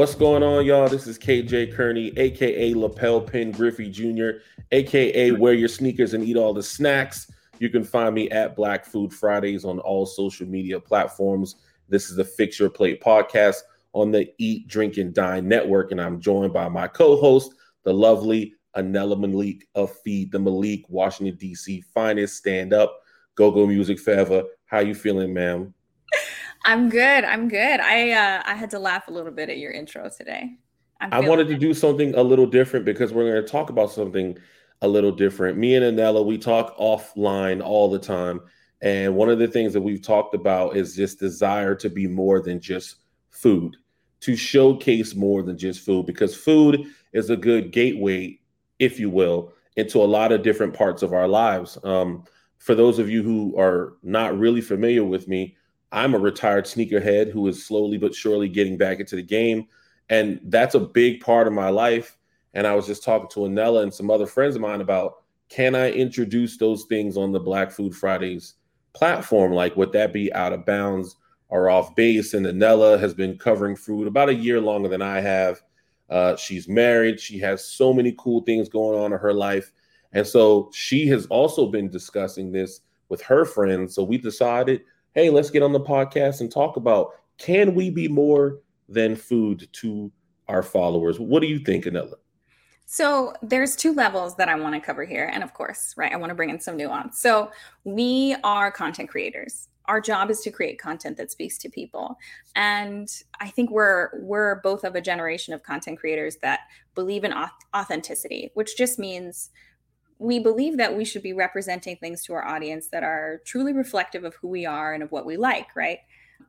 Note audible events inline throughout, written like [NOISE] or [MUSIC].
What's going on, y'all? This is KJ Kearney, aka Lapel Pin Griffey Jr., aka Wear Your Sneakers and Eat All the Snacks. You can find me at Black Food Fridays on all social media platforms. This is the Fix Your Plate podcast on the Eat, Drink, and Dine network. And I'm joined by my co host, the lovely Anela Malik of Feed the Malik, Washington, D.C. finest stand up, go go music forever. How you feeling, ma'am? I'm good. I'm good. I uh, I had to laugh a little bit at your intro today. I wanted to do something a little different because we're going to talk about something a little different. Me and Anela, we talk offline all the time. And one of the things that we've talked about is this desire to be more than just food, to showcase more than just food, because food is a good gateway, if you will, into a lot of different parts of our lives. Um, for those of you who are not really familiar with me, I'm a retired sneakerhead who is slowly but surely getting back into the game. And that's a big part of my life. And I was just talking to Anela and some other friends of mine about can I introduce those things on the Black Food Fridays platform? Like, would that be out of bounds or off base? And Anela has been covering food about a year longer than I have. Uh, she's married. She has so many cool things going on in her life. And so she has also been discussing this with her friends. So we decided hey, let's get on the podcast and talk about can we be more than food to our followers? What do you think, Anela? So there's two levels that I want to cover here. And of course, right, I want to bring in some nuance. So we are content creators. Our job is to create content that speaks to people. And I think we're we're both of a generation of content creators that believe in authenticity, which just means we believe that we should be representing things to our audience that are truly reflective of who we are and of what we like, right?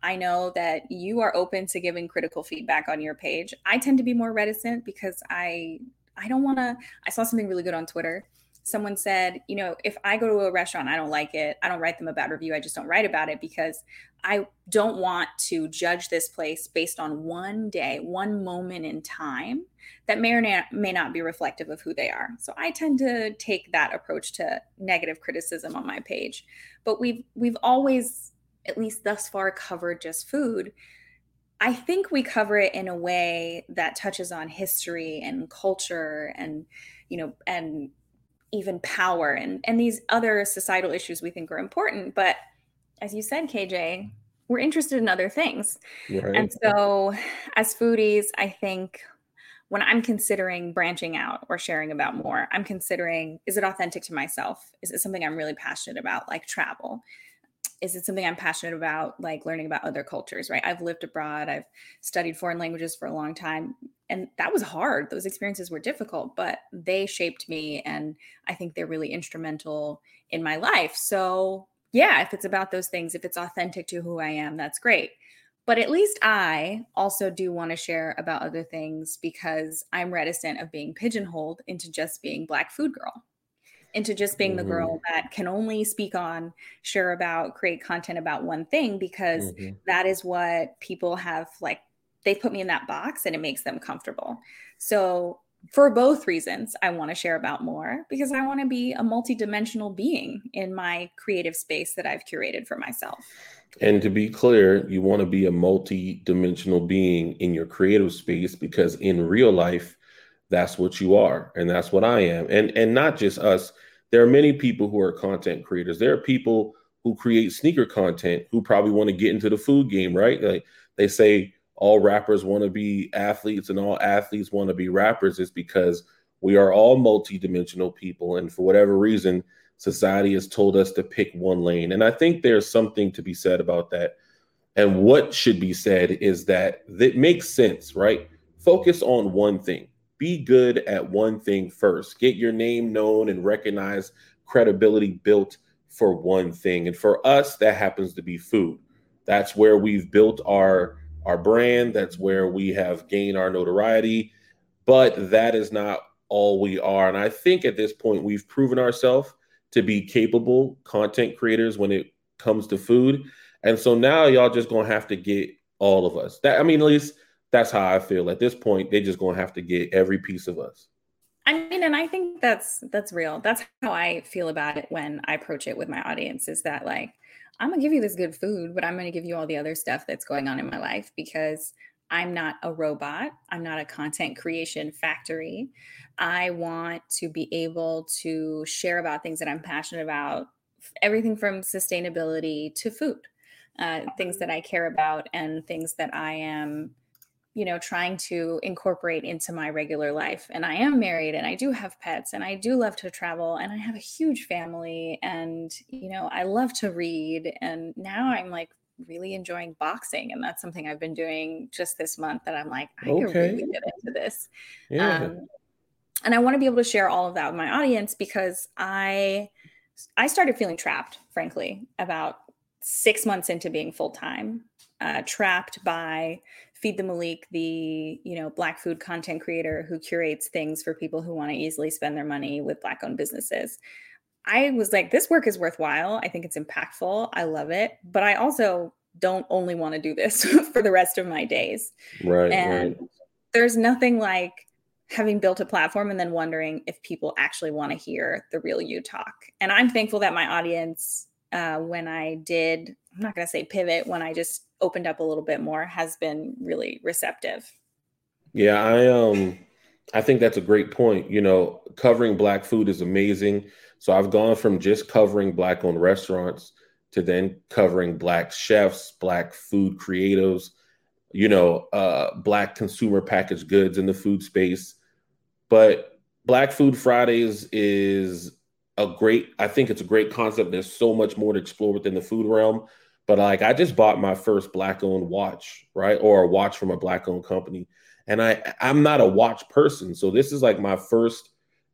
I know that you are open to giving critical feedback on your page. I tend to be more reticent because I I don't want to I saw something really good on Twitter someone said, you know, if I go to a restaurant, I don't like it, I don't write them a bad review. I just don't write about it because I don't want to judge this place based on one day, one moment in time that may or may not be reflective of who they are. So I tend to take that approach to negative criticism on my page. But we've we've always at least thus far covered just food. I think we cover it in a way that touches on history and culture and you know and even power and and these other societal issues we think are important but as you said kj we're interested in other things. Right. and so as foodies i think when i'm considering branching out or sharing about more i'm considering is it authentic to myself? Is it something i'm really passionate about like travel is it something I'm passionate about, like learning about other cultures, right? I've lived abroad, I've studied foreign languages for a long time, and that was hard. Those experiences were difficult, but they shaped me, and I think they're really instrumental in my life. So, yeah, if it's about those things, if it's authentic to who I am, that's great. But at least I also do want to share about other things because I'm reticent of being pigeonholed into just being Black food girl into just being mm-hmm. the girl that can only speak on, share about, create content about one thing because mm-hmm. that is what people have like they put me in that box and it makes them comfortable. So for both reasons, I want to share about more because I want to be a multidimensional being in my creative space that I've curated for myself. And to be clear, you want to be a multi-dimensional being in your creative space because in real life, that's what you are and that's what i am. And and not just us. There are many people who are content creators. There are people who create sneaker content who probably want to get into the food game right? Like they say all rappers want to be athletes and all athletes want to be rappers is because we are all multidimensional people and for whatever reason society has told us to pick one lane. And i think there's something to be said about that. And what should be said is that that makes sense right? Focus on one thing be good at one thing first. Get your name known and recognized, credibility built for one thing. And for us, that happens to be food. That's where we've built our our brand. That's where we have gained our notoriety. But that is not all we are. And I think at this point, we've proven ourselves to be capable content creators when it comes to food. And so now y'all just gonna have to get all of us. That I mean, at least that's how I feel. At this point, they're just gonna have to get every piece of us. I mean, and I think that's that's real. That's how I feel about it when I approach it with my audience is that like I'm to give you this good food, but I'm to give you all the other stuff that's going on in my life because I'm not a robot. I'm not a content creation factory. I want to be able to share about things that I'm passionate about, everything from sustainability to food, uh, things that I care about, and things that I am you know trying to incorporate into my regular life and i am married and i do have pets and i do love to travel and i have a huge family and you know i love to read and now i'm like really enjoying boxing and that's something i've been doing just this month that i'm like i okay. can really get into this yeah. Um, and i want to be able to share all of that with my audience because i i started feeling trapped frankly about six months into being full-time uh, trapped by Feed the Malik, the you know black food content creator who curates things for people who want to easily spend their money with black owned businesses. I was like, this work is worthwhile. I think it's impactful. I love it, but I also don't only want to do this [LAUGHS] for the rest of my days. Right. And right. there's nothing like having built a platform and then wondering if people actually want to hear the real you talk. And I'm thankful that my audience, uh, when I did, I'm not going to say pivot, when I just opened up a little bit more has been really receptive. Yeah, I um I think that's a great point. You know, covering black food is amazing. So I've gone from just covering black owned restaurants to then covering black chefs, black food creatives, you know, uh, black consumer packaged goods in the food space. But Black Food Fridays is a great, I think it's a great concept. There's so much more to explore within the food realm. But like I just bought my first black owned watch, right? Or a watch from a black owned company. And I I'm not a watch person. So this is like my first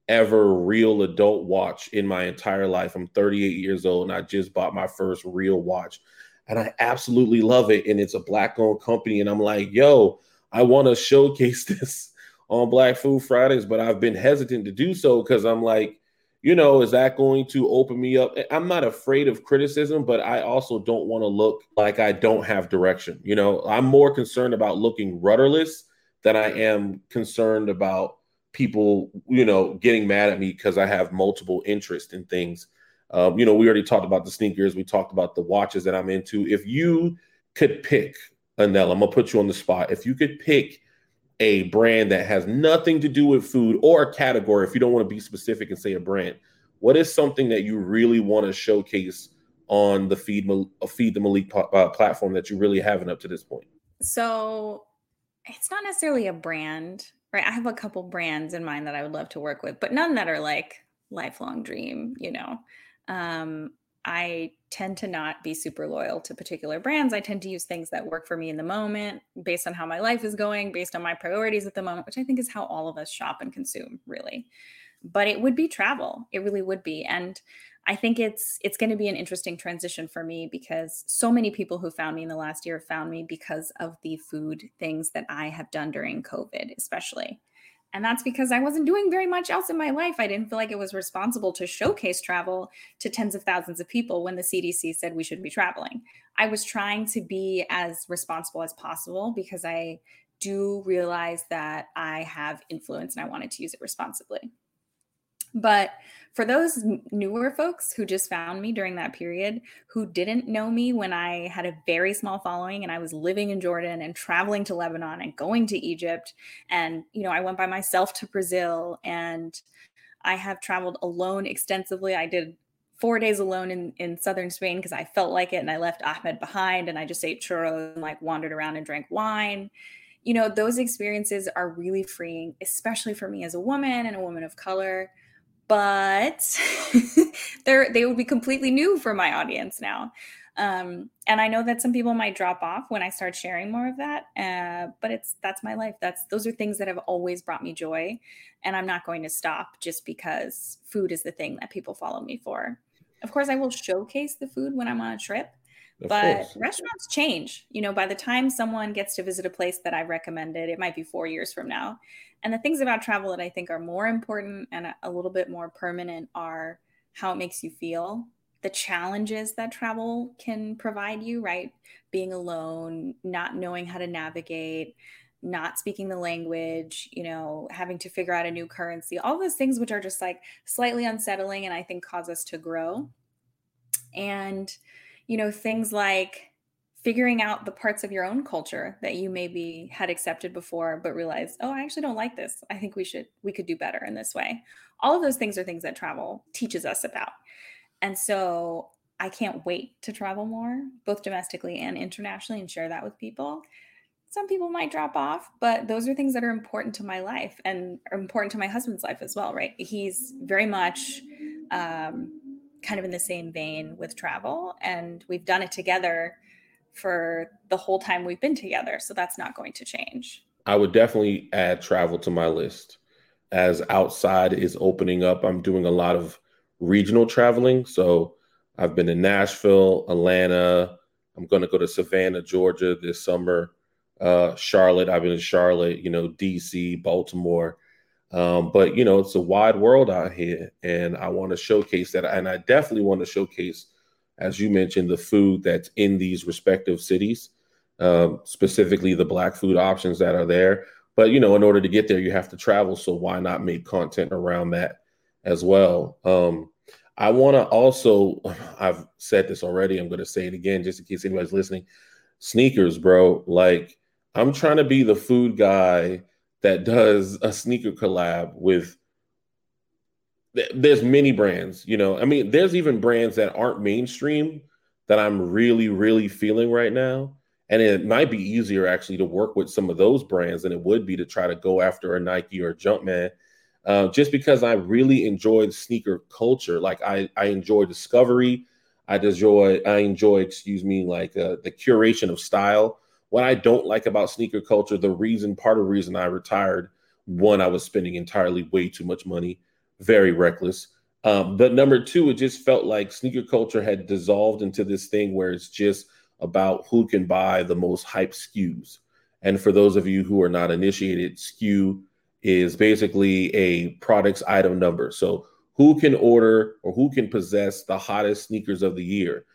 ever real adult watch in my entire life. I'm 38 years old and I just bought my first real watch. And I absolutely love it. And it's a black owned company. And I'm like, yo, I want to showcase [LAUGHS] this on Black Food Fridays, but I've been hesitant to do so because I'm like, you know, is that going to open me up? I'm not afraid of criticism, but I also don't want to look like I don't have direction. You know, I'm more concerned about looking rudderless than I am concerned about people, you know, getting mad at me because I have multiple interests in things. Um, you know, we already talked about the sneakers, we talked about the watches that I'm into. If you could pick, Anel, I'm gonna put you on the spot. If you could pick a brand that has nothing to do with food or a category, if you don't want to be specific and say a brand, what is something that you really want to showcase on the Feed Feed the Malik uh, platform that you really haven't up to this point? So it's not necessarily a brand, right? I have a couple brands in mind that I would love to work with, but none that are like lifelong dream, you know. Um, I tend to not be super loyal to particular brands. I tend to use things that work for me in the moment, based on how my life is going, based on my priorities at the moment, which I think is how all of us shop and consume, really. But it would be travel. It really would be. And I think it's it's going to be an interesting transition for me because so many people who found me in the last year found me because of the food things that I have done during COVID, especially. And that's because I wasn't doing very much else in my life. I didn't feel like it was responsible to showcase travel to tens of thousands of people when the CDC said we should be traveling. I was trying to be as responsible as possible because I do realize that I have influence and I wanted to use it responsibly. But for those newer folks who just found me during that period, who didn't know me when I had a very small following and I was living in Jordan and traveling to Lebanon and going to Egypt, and you know, I went by myself to Brazil and I have traveled alone extensively. I did four days alone in, in southern Spain because I felt like it and I left Ahmed behind and I just ate churros and like wandered around and drank wine. You know, those experiences are really freeing, especially for me as a woman and a woman of color but [LAUGHS] they're they would be completely new for my audience now. Um, and I know that some people might drop off when I start sharing more of that. Uh, but it's that's my life. That's those are things that have always brought me joy, and I'm not going to stop just because food is the thing that people follow me for. Of course, I will showcase the food when I'm on a trip, of but course. restaurants change. You know, by the time someone gets to visit a place that I recommended, it might be four years from now. And the things about travel that I think are more important and a little bit more permanent are how it makes you feel, the challenges that travel can provide you, right? Being alone, not knowing how to navigate, not speaking the language, you know, having to figure out a new currency, all those things which are just like slightly unsettling and I think cause us to grow. And, you know, things like figuring out the parts of your own culture that you maybe had accepted before but realized, oh, I actually don't like this. I think we should we could do better in this way. All of those things are things that travel teaches us about. And so I can't wait to travel more, both domestically and internationally, and share that with people some people might drop off, but those are things that are important to my life and are important to my husband's life as well, right? He's very much um, kind of in the same vein with travel, and we've done it together for the whole time we've been together. So that's not going to change. I would definitely add travel to my list. As outside is opening up, I'm doing a lot of regional traveling. So I've been to Nashville, Atlanta. I'm going to go to Savannah, Georgia this summer uh, Charlotte. I've been in Charlotte, you know, DC, Baltimore. Um, but you know, it's a wide world out here, and I want to showcase that. And I definitely want to showcase, as you mentioned, the food that's in these respective cities, um, specifically the black food options that are there. But you know, in order to get there, you have to travel. So why not make content around that as well? Um, I want to also, [SIGHS] I've said this already. I'm going to say it again, just in case anybody's listening. Sneakers, bro. Like I'm trying to be the food guy that does a sneaker collab with there's many brands, you know. I mean, there's even brands that aren't mainstream that I'm really, really feeling right now. And it might be easier actually to work with some of those brands than it would be to try to go after a Nike or a Jumpman. Uh, just because I really enjoy sneaker culture. Like I, I enjoy discovery. I enjoy, I enjoy, excuse me, like uh, the curation of style what I don't like about sneaker culture, the reason, part of the reason I retired, one, I was spending entirely way too much money, very reckless. Um, but number two, it just felt like sneaker culture had dissolved into this thing where it's just about who can buy the most hype SKUs. And for those of you who are not initiated, SKU is basically a product's item number. So who can order or who can possess the hottest sneakers of the year?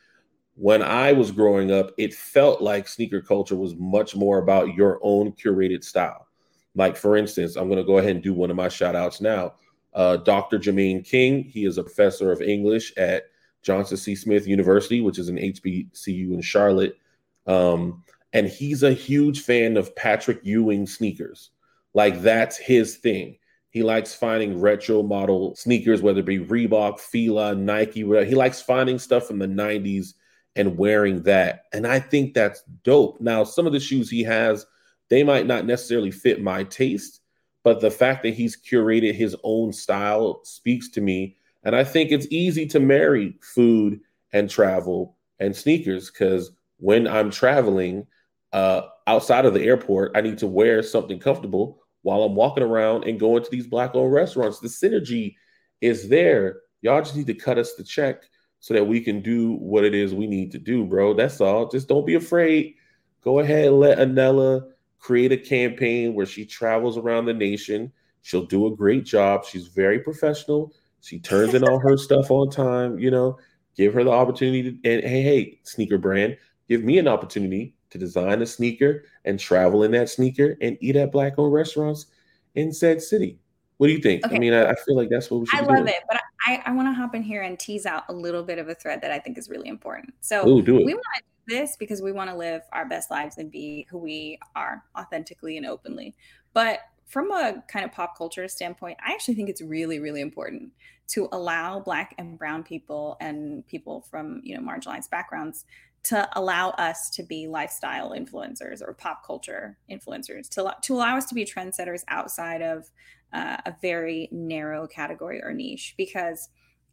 When I was growing up, it felt like sneaker culture was much more about your own curated style. Like, for instance, I'm going to go ahead and do one of my shout outs now. Uh, Dr. Jermaine King, he is a professor of English at Johnson C. Smith University, which is an HBCU in Charlotte. Um, and he's a huge fan of Patrick Ewing sneakers. Like, that's his thing. He likes finding retro model sneakers, whether it be Reebok, Fila, Nike, whatever. He likes finding stuff from the 90s and wearing that. And I think that's dope. Now, some of the shoes he has, they might not necessarily fit my taste, but the fact that he's curated his own style speaks to me. And I think it's easy to marry food and travel and sneakers because when I'm traveling uh, outside of the airport, I need to wear something comfortable while I'm walking around and going to these black owned restaurants. The synergy is there. Y'all just need to cut us the check so that we can do what it is we need to do, bro. That's all. Just don't be afraid. Go ahead and let Anela create a campaign where she travels around the nation. She'll do a great job. She's very professional. She turns in all her [LAUGHS] stuff on time. You know, give her the opportunity. To, and hey, hey, sneaker brand, give me an opportunity to design a sneaker and travel in that sneaker and eat at black owned restaurants in said city. What do you think? Okay. I mean, I, I, feel like that's what we should. Do. I love doing. it, but I, I want to hop in here and tease out a little bit of a thread that I think is really important. So Ooh, we want to do this because we want to live our best lives and be who we are authentically and openly. But from a kind of pop culture standpoint, I actually think it's really, really important to allow Black and Brown people and people from you know marginalized backgrounds to allow us to be lifestyle influencers or pop culture influencers to, to allow us to be trendsetters outside of uh, a very narrow category or niche because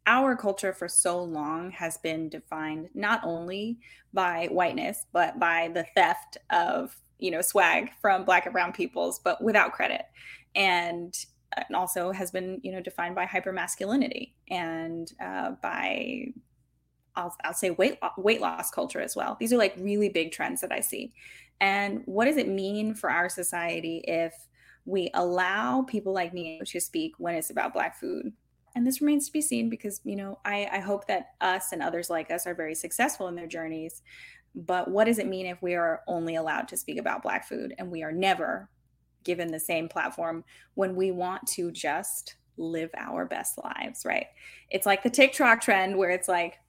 our culture for so long has been defined not only by whiteness but by the theft of you know swag from black and brown peoples but without credit. And, and also has been you know defined by hypermasculinity and uh, by I'll, I'll say weight weight loss culture as well. These are like really big trends that i see. And what does it mean for our society if we allow people like me to speak when it's about black food and this remains to be seen because you know I, I hope that us and others like us are very successful in their journeys but what does it mean if we are only allowed to speak about black food and we are never given the same platform when we want to just live our best lives, right? It's like the TikTok trend where it's like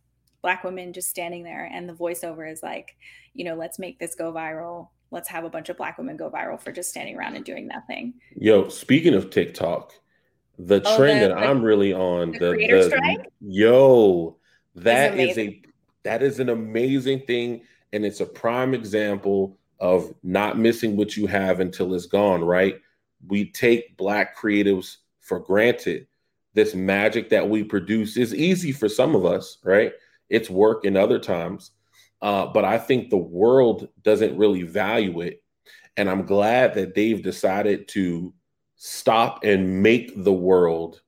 black women just standing there and the voiceover is like, you know, let's make this go viral. Let's have a bunch of black women go viral for just standing around and doing nothing. Yo, speaking of TikTok, the oh, trend the, that the, I'm really on, the, the, the yo, that is, is a that is an amazing thing, and it's a prime example of not missing what you have until it's gone. Right? We take black creatives for granted. This magic that we produce is easy for some of us, right? It's work in other times, uh, but I think the world doesn't really value it, and I'm glad that they've decided to stop and make the world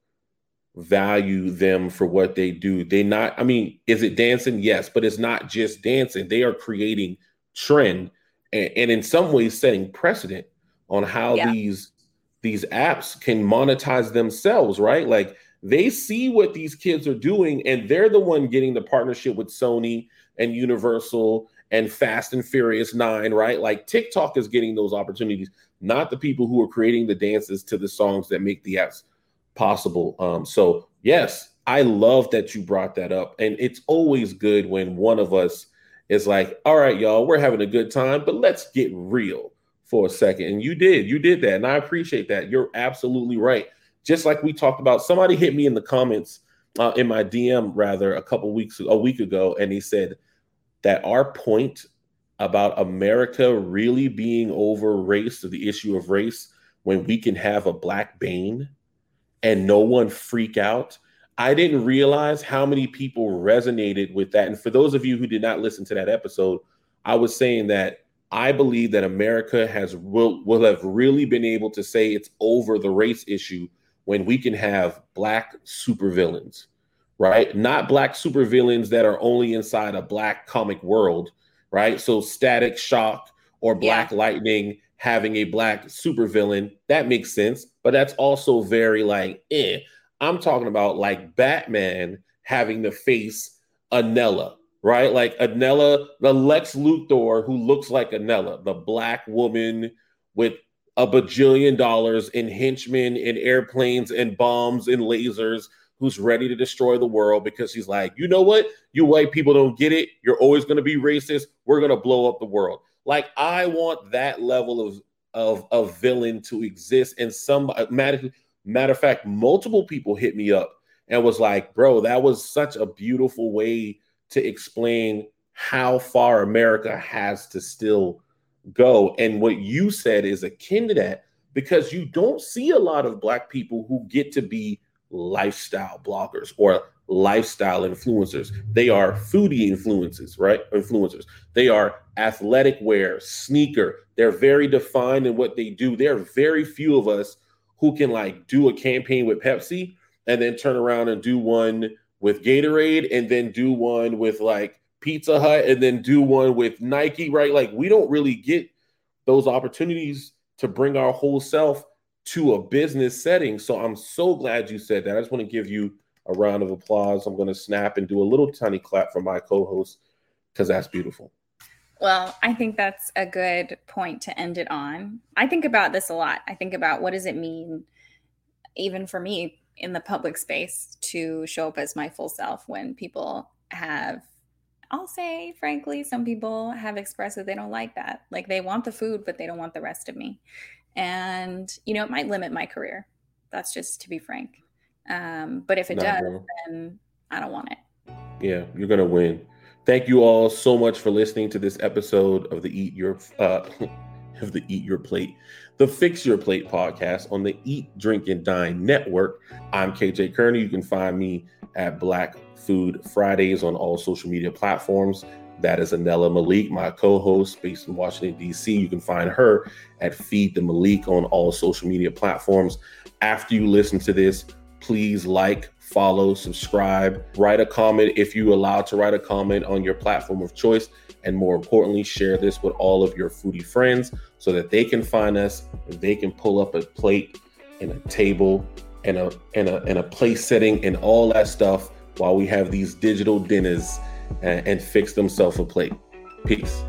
value them for what they do. They not, I mean, is it dancing? Yes, but it's not just dancing. They are creating trend and, and in some ways setting precedent on how yeah. these these apps can monetize themselves, right? Like they see what these kids are doing and they're the one getting the partnership with Sony and Universal and Fast and Furious 9, right? Like TikTok is getting those opportunities not the people who are creating the dances to the songs that make the apps possible. Um, so yes, I love that you brought that up, and it's always good when one of us is like, "All right, y'all, we're having a good time, but let's get real for a second. And you did, you did that, and I appreciate that. You're absolutely right. Just like we talked about, somebody hit me in the comments uh, in my DM rather a couple weeks a week ago, and he said that our point about America really being over race or the issue of race when we can have a black Bane and no one freak out. I didn't realize how many people resonated with that. And for those of you who did not listen to that episode, I was saying that I believe that America has will, will have really been able to say it's over the race issue when we can have black supervillains, right? Not black supervillains that are only inside a black comic world, right? So Static Shock or Black yeah. Lightning having a black supervillain, that makes sense. But that's also very like, eh. I'm talking about like Batman having to face Anela, right? Like Anela, the Lex Luthor who looks like Anela, the black woman with a bajillion dollars in henchmen and airplanes and bombs and lasers who's ready to destroy the world because he's like, you know what? You white people don't get it. You're always going to be racist. We're going to blow up the world. Like I want that level of of of villain to exist. And some uh, matter, matter of fact, multiple people hit me up and was like, bro, that was such a beautiful way to explain how far America has to still go. And what you said is akin to that because you don't see a lot of black people who get to be lifestyle bloggers or lifestyle influencers. They are foodie influencers, right? Influencers. They are athletic wear, sneaker. They're very defined in what they do. There are very few of us who can like do a campaign with Pepsi and then turn around and do one with Gatorade and then do one with like Pizza Hut and then do one with Nike, right? Like we don't really get those opportunities to bring our whole self to a business setting. So I'm so glad you said that. I just want to give you a round of applause. I'm going to snap and do a little tiny clap for my co host because that's beautiful. Well, I think that's a good point to end it on. I think about this a lot. I think about what does it mean, even for me in the public space, to show up as my full self when people have, I'll say, frankly, some people have expressed that they don't like that. Like they want the food, but they don't want the rest of me. And you know it might limit my career. That's just to be frank. Um, but if it Not does then i don't want it. Yeah you're gonna win. Thank you all so much for listening to this episode of the eat your uh, [LAUGHS] of the eat your plate the fix your plate podcast on the eat drink and dine network i'm kj kearney you can find me at black food fridays on all social media platforms that is Anela Malik, my co host based in Washington, D.C. You can find her at Feed the Malik on all social media platforms. After you listen to this, please like, follow, subscribe, write a comment if you allowed to write a comment on your platform of choice. And more importantly, share this with all of your foodie friends so that they can find us and they can pull up a plate and a table and a and a and a place setting and all that stuff while we have these digital dinners and, and fix themselves a plate. Peace.